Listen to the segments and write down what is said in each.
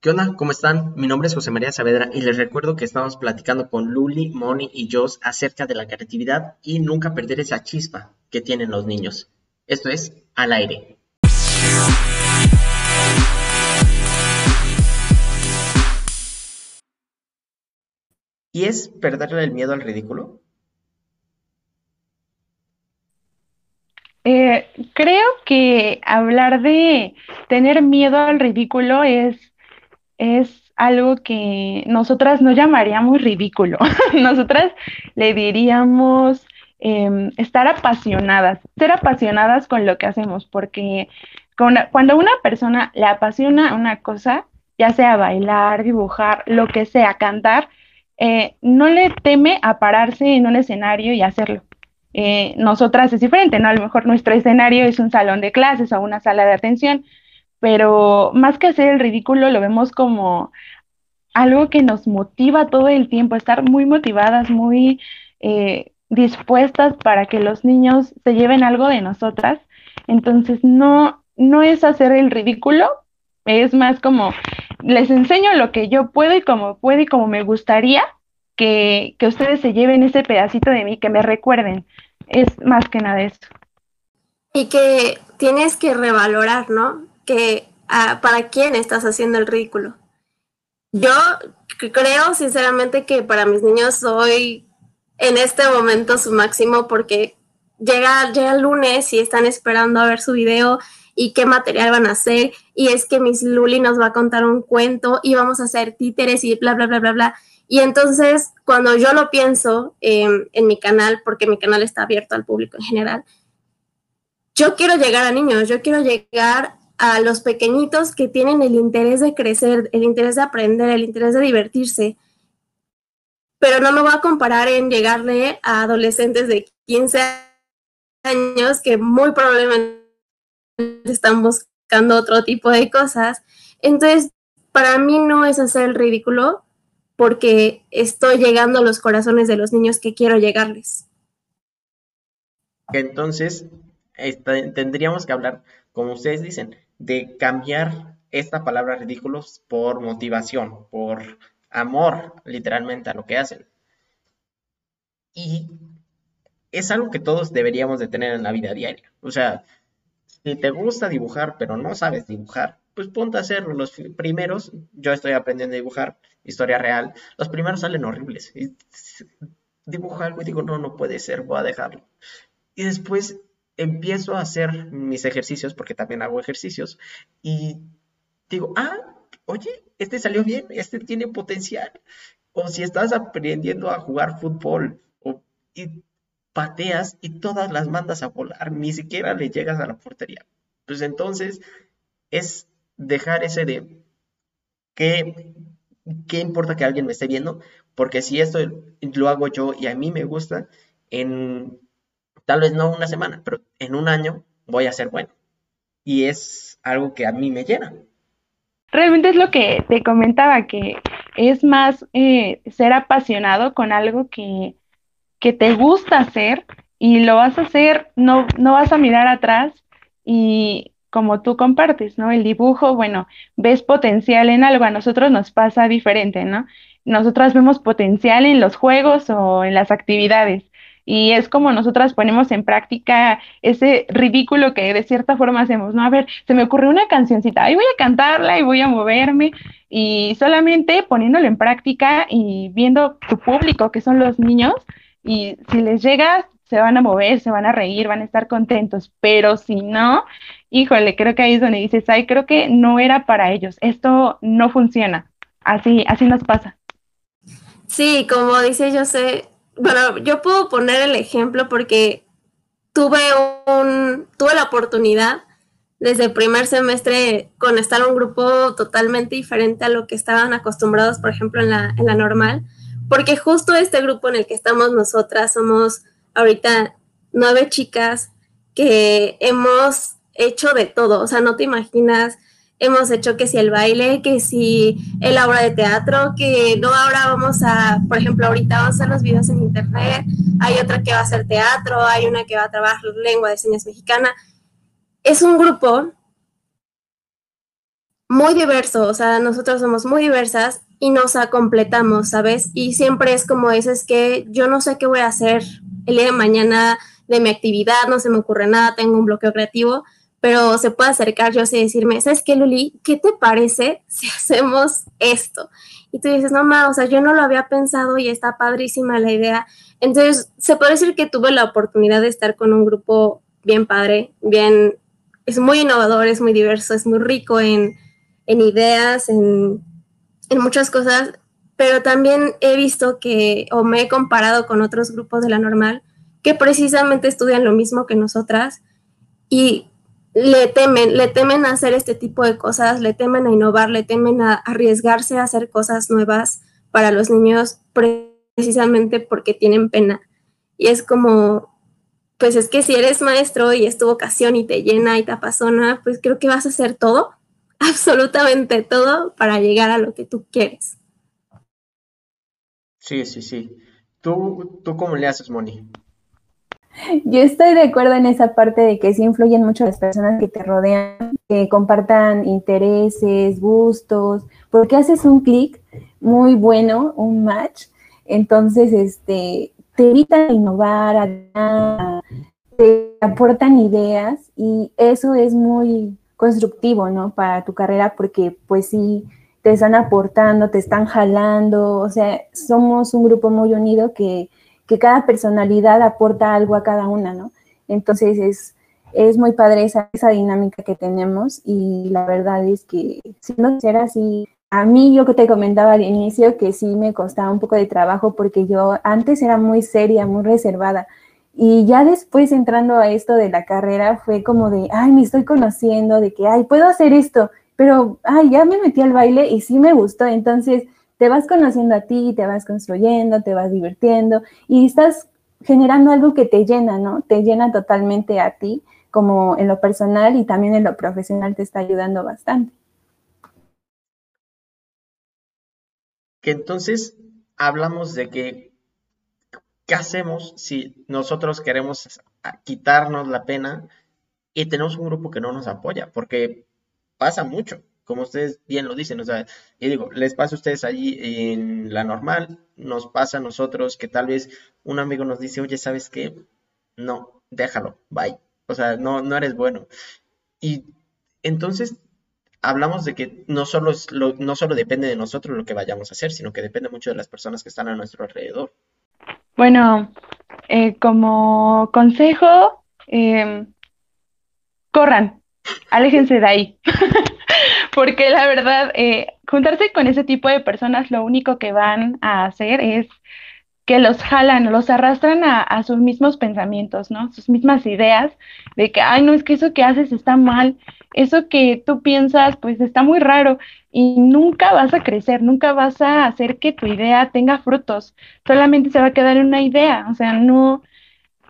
¿Qué onda? ¿Cómo están? Mi nombre es José María Saavedra y les recuerdo que estamos platicando con Luli, Moni y Jos acerca de la creatividad y nunca perder esa chispa que tienen los niños. Esto es Al aire. ¿Y es perderle el miedo al ridículo? Eh, creo que hablar de tener miedo al ridículo es es algo que nosotras no llamaríamos ridículo. nosotras le diríamos em, estar apasionadas, ser apasionadas con lo que hacemos, porque cuando una persona le apasiona una cosa, ya sea bailar, dibujar, lo que sea, cantar, eh, no le teme a pararse en un escenario y hacerlo. Eh, nosotras es diferente, ¿no? A lo mejor nuestro escenario es un salón de clases o una sala de atención, pero más que hacer el ridículo, lo vemos como algo que nos motiva todo el tiempo, estar muy motivadas, muy eh, dispuestas para que los niños se lleven algo de nosotras. Entonces, no, no es hacer el ridículo, es más como les enseño lo que yo puedo y como puedo y como me gustaría que, que ustedes se lleven ese pedacito de mí, que me recuerden. Es más que nada eso. Y que tienes que revalorar, ¿no? Que ah, para quién estás haciendo el ridículo. Yo creo sinceramente que para mis niños soy en este momento su máximo porque llega, llega el lunes y están esperando a ver su video y qué material van a hacer y es que Miss Luli nos va a contar un cuento y vamos a hacer títeres y bla, bla, bla, bla, bla. Y entonces cuando yo lo pienso en mi canal, porque mi canal está abierto al público en general, yo quiero llegar a niños, yo quiero llegar a los pequeñitos que tienen el interés de crecer, el interés de aprender, el interés de divertirse. Pero no me voy a comparar en llegarle a adolescentes de 15 años que muy probablemente están buscando otro tipo de cosas. Entonces, para mí no es hacer el ridículo porque estoy llegando a los corazones de los niños que quiero llegarles. Entonces, tendríamos que hablar, como ustedes dicen, de cambiar esta palabra ridículos por motivación, por amor, literalmente, a lo que hacen. Y es algo que todos deberíamos de tener en la vida diaria. O sea, si te gusta dibujar, pero no sabes dibujar, pues ponte a hacerlo. Los primeros, yo estoy aprendiendo a dibujar historia real, los primeros salen horribles. Y dibujo algo y digo, no, no puede ser, voy a dejarlo. Y después empiezo a hacer mis ejercicios, porque también hago ejercicios, y digo, ah, oye, este salió bien, este tiene potencial. O si estás aprendiendo a jugar fútbol o, y pateas y todas las mandas a volar, ni siquiera le llegas a la portería. Pues entonces es dejar ese de qué, qué importa que alguien me esté viendo, porque si esto lo hago yo y a mí me gusta, en Tal vez no una semana, pero en un año voy a ser bueno. Y es algo que a mí me llena. Realmente es lo que te comentaba, que es más eh, ser apasionado con algo que, que te gusta hacer y lo vas a hacer, no, no vas a mirar atrás y como tú compartes, ¿no? El dibujo, bueno, ves potencial en algo, a nosotros nos pasa diferente, ¿no? Nosotras vemos potencial en los juegos o en las actividades y es como nosotras ponemos en práctica ese ridículo que de cierta forma hacemos, ¿no? A ver, se me ocurrió una cancioncita, ahí voy a cantarla y voy a moverme y solamente poniéndolo en práctica y viendo tu público, que son los niños, y si les llega, se van a mover, se van a reír, van a estar contentos, pero si no, híjole, creo que ahí es donde dices, ay, creo que no era para ellos, esto no funciona, así, así nos pasa. Sí, como dice José, bueno, yo puedo poner el ejemplo porque tuve un, tuve la oportunidad desde el primer semestre con estar un grupo totalmente diferente a lo que estaban acostumbrados, por ejemplo, en la, en la normal, porque justo este grupo en el que estamos nosotras somos ahorita nueve chicas que hemos hecho de todo, o sea, no te imaginas hemos hecho que si el baile, que si el obra de teatro, que no ahora vamos a, por ejemplo, ahorita vamos a hacer los videos en internet, hay otra que va a hacer teatro, hay una que va a trabajar lengua de señas mexicana. Es un grupo muy diverso, o sea, nosotros somos muy diversas y nos completamos, ¿sabes? Y siempre es como dices que yo no sé qué voy a hacer el día de mañana de mi actividad, no se me ocurre nada, tengo un bloqueo creativo, pero se puede acercar yo y decirme, ¿sabes qué, Luli? ¿Qué te parece si hacemos esto? Y tú dices, no, ma, o sea, yo no lo había pensado y está padrísima la idea. Entonces, se puede decir que tuve la oportunidad de estar con un grupo bien padre, bien, es muy innovador, es muy diverso, es muy rico en, en ideas, en, en muchas cosas, pero también he visto que, o me he comparado con otros grupos de la normal, que precisamente estudian lo mismo que nosotras y le temen, le temen a hacer este tipo de cosas, le temen a innovar, le temen a arriesgarse a hacer cosas nuevas para los niños precisamente porque tienen pena. Y es como, pues es que si eres maestro y es tu vocación y te llena y te apasiona, pues creo que vas a hacer todo, absolutamente todo para llegar a lo que tú quieres. Sí, sí, sí. ¿Tú, tú cómo le haces, Moni? Yo estoy de acuerdo en esa parte de que sí influyen mucho las personas que te rodean, que compartan intereses, gustos, porque haces un clic muy bueno, un match, entonces este, te evitan innovar, te aportan ideas y eso es muy constructivo, ¿no? Para tu carrera porque pues sí, te están aportando, te están jalando, o sea, somos un grupo muy unido que que cada personalidad aporta algo a cada una, ¿no? Entonces es, es muy padre esa, esa dinámica que tenemos y la verdad es que si no ser así, a mí yo que te comentaba al inicio que sí me costaba un poco de trabajo porque yo antes era muy seria, muy reservada. Y ya después entrando a esto de la carrera fue como de, ay, me estoy conociendo, de que, ay, puedo hacer esto, pero, ay, ya me metí al baile y sí me gustó. Entonces, te vas conociendo a ti, te vas construyendo, te vas divirtiendo y estás generando algo que te llena, ¿no? Te llena totalmente a ti, como en lo personal y también en lo profesional te está ayudando bastante. Que entonces hablamos de que, ¿qué hacemos si nosotros queremos quitarnos la pena y tenemos un grupo que no nos apoya? Porque pasa mucho como ustedes bien lo dicen, o sea, y digo, les pasa a ustedes allí en la normal, nos pasa a nosotros que tal vez un amigo nos dice, oye, ¿sabes qué? No, déjalo, bye. O sea, no, no eres bueno. Y entonces hablamos de que no solo, es lo, no solo depende de nosotros lo que vayamos a hacer, sino que depende mucho de las personas que están a nuestro alrededor. Bueno, eh, como consejo, eh, corran, aléjense de ahí. porque la verdad, eh, juntarse con ese tipo de personas lo único que van a hacer es que los jalan, los arrastran a, sus mismos pensamientos, ¿no? Sus mismas ideas de que, ay, no, es que eso que haces está mal, eso que tú piensas, pues está muy raro y nunca vas a crecer, nunca vas a hacer que tu idea tenga frutos, solamente se va a quedar una idea, o sea, no,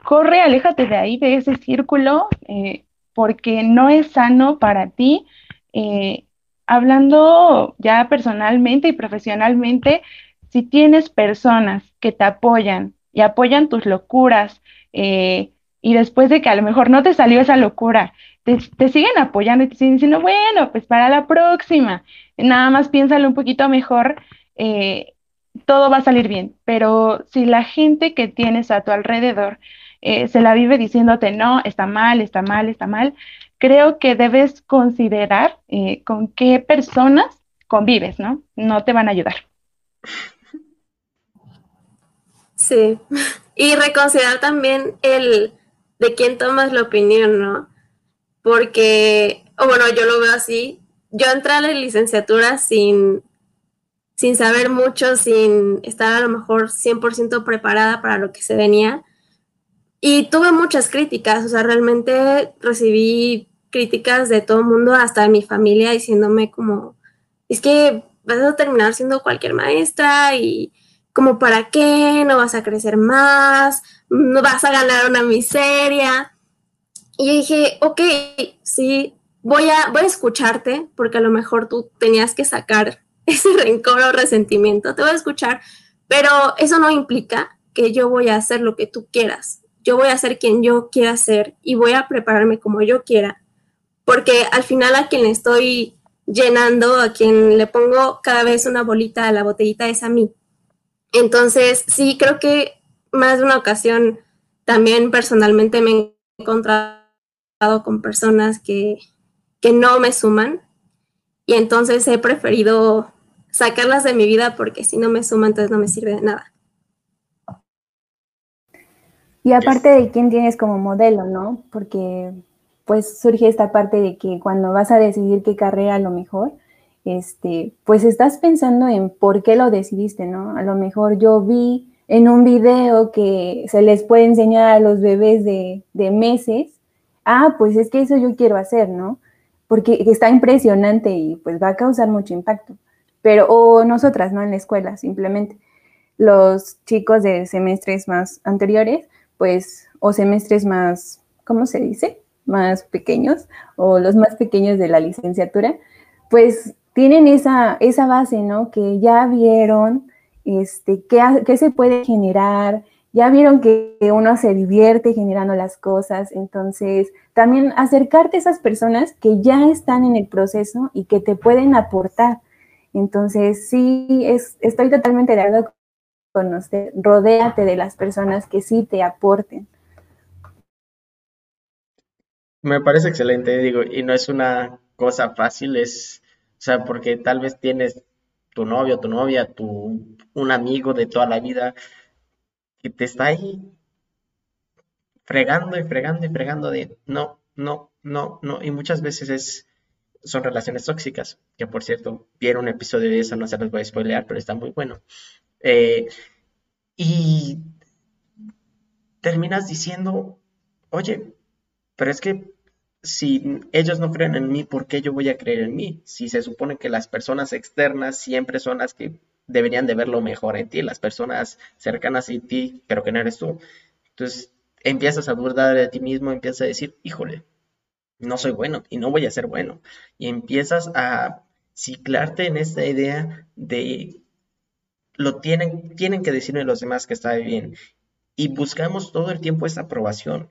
corre, aléjate de ahí, de ese círculo, eh, porque no es sano para ti. Eh, hablando ya personalmente y profesionalmente, si tienes personas que te apoyan y apoyan tus locuras, eh, y después de que a lo mejor no te salió esa locura, te, siguen apoyando y te siguen diciendo, bueno, pues para la próxima, nada más piénsalo un poquito mejor, eh, todo va a salir bien. Pero si la gente que tienes a tu alrededor eh, se la vive diciéndote, no, está mal, está mal, está mal, creo que debes considerar eh, con qué personas convives, ¿no? No te van a ayudar. Sí, y reconsiderar también el de quién tomas la opinión, ¿no? Porque, o bueno, yo lo veo así, yo entré a la licenciatura sin, sin saber mucho, sin estar a lo mejor 100% preparada para lo que se venía. Y tuve muchas críticas, o sea, realmente recibí críticas de todo el mundo, hasta de mi familia, diciéndome como, es que vas a terminar siendo cualquier maestra y como para qué, no vas a crecer más, no vas a ganar una miseria. Y yo dije, ok, sí, voy a, voy a escucharte, porque a lo mejor tú tenías que sacar ese rencor o resentimiento, te voy a escuchar, pero eso no implica que yo voy a hacer lo que tú quieras. Yo voy a ser quien yo quiera ser y voy a prepararme como yo quiera porque al final a quien le estoy llenando, a quien le pongo cada vez una bolita a la botellita es a mí. Entonces, sí, creo que más de una ocasión también personalmente me he encontrado con personas que, que no me suman y entonces he preferido sacarlas de mi vida porque si no me suman, entonces no me sirve de nada. Y aparte de quién tienes como modelo, ¿no? Porque pues surge esta parte de que cuando vas a decidir qué carrera a lo mejor, este, pues estás pensando en por qué lo decidiste, ¿no? A lo mejor yo vi en un video que se les puede enseñar a los bebés de, de meses, ah, pues es que eso yo quiero hacer, ¿no? Porque está impresionante y pues va a causar mucho impacto. Pero, o nosotras, ¿no? En la escuela, simplemente. Los chicos de semestres más anteriores, pues, o semestres más, ¿cómo se dice? Más pequeños, o los más pequeños de la licenciatura, pues tienen esa, esa base, ¿no? Que ya vieron este, qué, qué se puede generar, ya vieron que uno se divierte generando las cosas, entonces también acercarte a esas personas que ya están en el proceso y que te pueden aportar. Entonces, sí, es, estoy totalmente de acuerdo conocer, rodéate de las personas que sí te aporten. Me parece excelente, digo, y no es una cosa fácil, es, o sea, porque tal vez tienes tu novio, tu novia, tu, un amigo de toda la vida que te está ahí fregando y fregando y fregando de no, no, no, no, y muchas veces es, son relaciones tóxicas, que por cierto, vieron un episodio de eso, no se los voy a spoilear, pero está muy bueno. Eh, y terminas diciendo, oye, pero es que si ellos no creen en mí, ¿por qué yo voy a creer en mí? Si se supone que las personas externas siempre son las que deberían de ver lo mejor en ti, las personas cercanas a ti, pero que no eres tú. Entonces empiezas a dudar de ti mismo, empiezas a decir, híjole, no soy bueno y no voy a ser bueno. Y empiezas a ciclarte en esta idea de lo tienen, tienen que decirme los demás que está bien. Y buscamos todo el tiempo esa aprobación.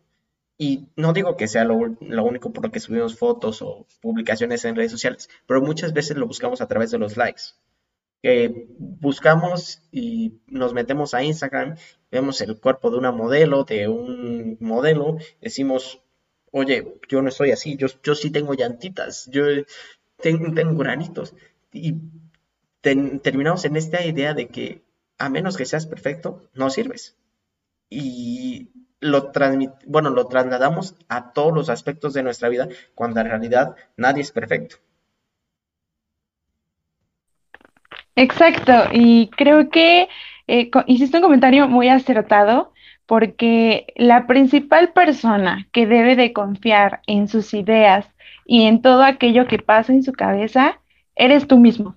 Y no digo que sea lo, único por lo que subimos fotos o publicaciones en redes sociales, pero muchas veces lo buscamos a través de los likes. Que buscamos y nos metemos a Instagram, vemos el cuerpo de una modelo, de un modelo, decimos, oye, yo no estoy así, yo, yo sí tengo llantitas, yo tengo, tengo granitos. Y terminamos en esta idea de que a menos que seas perfecto, no sirves. Y lo, bueno, lo trasladamos a todos los aspectos de nuestra vida cuando en realidad nadie es perfecto. Exacto, y creo que eh, hiciste un comentario muy acertado porque la principal persona que debe de confiar en sus ideas y en todo aquello que pasa en su cabeza, eres tú mismo.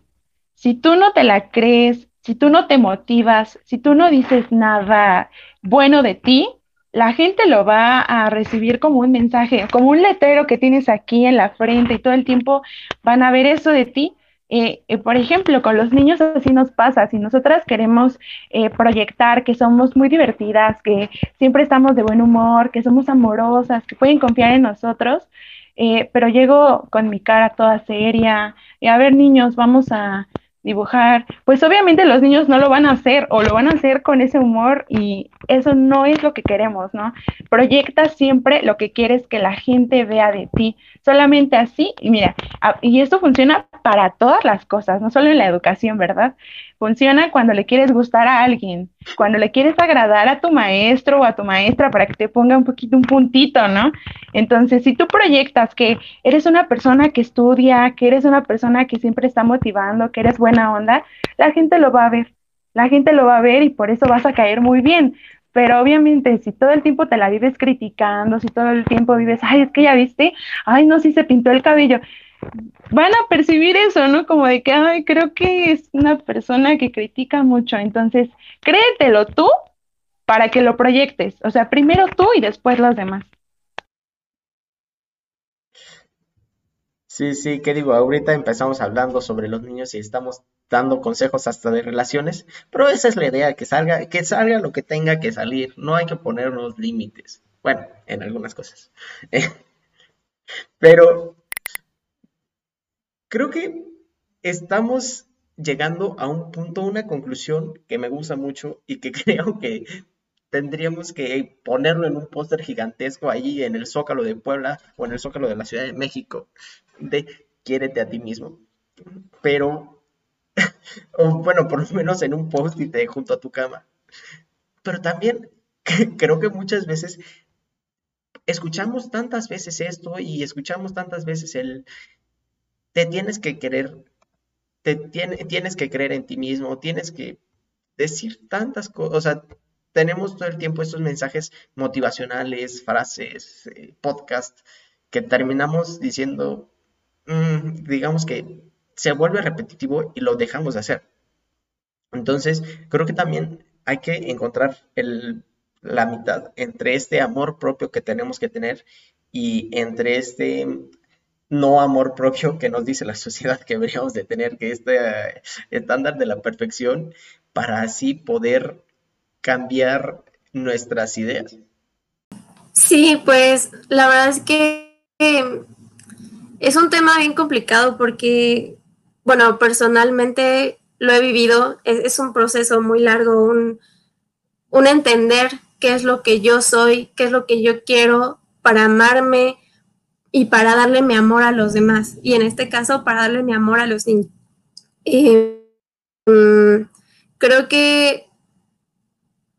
Si tú no te la crees, si tú no te motivas, si tú no dices nada bueno de ti, la gente lo va a recibir como un mensaje, como un letrero que tienes aquí en la frente y todo el tiempo van a ver eso de ti. Eh, eh, por ejemplo, con los niños así nos pasa, si nosotras queremos eh, proyectar que somos muy divertidas, que siempre estamos de buen humor, que somos amorosas, que pueden confiar en nosotros, pero llego con mi cara toda seria, y a ver niños, vamos a, dibujar, pues obviamente los niños no lo van a hacer o lo van a hacer con ese humor y eso no es lo que queremos, ¿no? Proyecta siempre lo que quieres que la gente vea de ti, solamente así, y mira, y esto funciona para todas las cosas, no solo en la educación, ¿verdad? Funciona cuando le quieres gustar a alguien, cuando le quieres agradar a tu maestro o a tu maestra para que te ponga un poquito un puntito, ¿no? Entonces, si tú proyectas que eres una persona que estudia, que eres una persona que siempre está motivando, que eres buena onda, la gente lo va a ver. La gente lo va a ver y por eso vas a caer muy bien. Pero obviamente, si todo el tiempo te la vives criticando, si todo el tiempo vives, ay, es que ya viste, ay, no, si se pintó el cabello, van a percibir eso, ¿no? Como de que, ay, creo que es una persona que critica mucho. Entonces, créetelo tú para que lo proyectes. O sea, primero tú y después los demás. Sí, sí, ¿qué digo? Ahorita empezamos hablando sobre los niños y estamos dando consejos hasta de relaciones, pero esa es la idea, que salga, que salga lo que tenga que salir, no hay que ponernos límites. Bueno, en algunas cosas. pero creo que estamos llegando a un punto, una conclusión que me gusta mucho y que creo que tendríamos que ponerlo en un póster gigantesco ahí en el Zócalo de Puebla o en el Zócalo de la Ciudad de México, de quiérete a ti mismo. Pero, bueno, por lo menos en un post-it junto a tu cama. Pero también creo que muchas veces escuchamos tantas veces esto y escuchamos tantas veces el te tienes que querer, te tienes que creer en ti mismo, tienes que decir tantas cosas, o sea, tenemos todo el tiempo estos mensajes motivacionales, frases, eh, podcast, que terminamos diciendo, mm, digamos que se vuelve repetitivo y lo dejamos de hacer. Entonces, creo que también hay que encontrar el, la mitad entre este amor propio que tenemos que tener y entre este no amor propio que nos dice la sociedad que deberíamos de tener, que este estándar de la perfección, para así poder cambiar nuestras ideas. Sí, pues la verdad es que es un tema bien complicado porque, bueno, personalmente lo he vivido, es, un proceso muy largo, un, un entender qué es lo que yo soy, qué es lo que yo quiero para amarme y para darle mi amor a los demás. Y en este caso, para darle mi amor a los niños. Mm, creo que,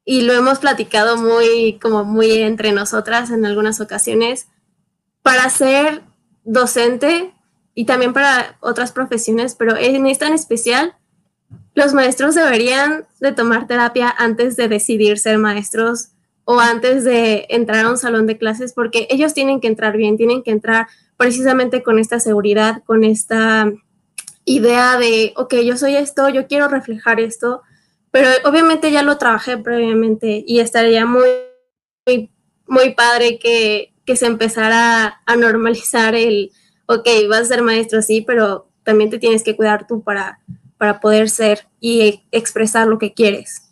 y lo hemos platicado muy, como muy entre nosotras en algunas ocasiones, para ser docente y también para otras profesiones, pero en esta en especial, los maestros deberían de tomar terapia antes de decidir ser maestros o antes de entrar a un salón de clases, porque ellos tienen que entrar bien, tienen que entrar precisamente con esta seguridad, con esta idea de, ok, yo soy esto, yo quiero reflejar esto, pero obviamente ya lo trabajé previamente y estaría muy, muy, padre que, que se empezara a normalizar el, ok, vas a ser maestro, sí, pero también te tienes que cuidar tú para, para poder ser y expresar lo que quieres.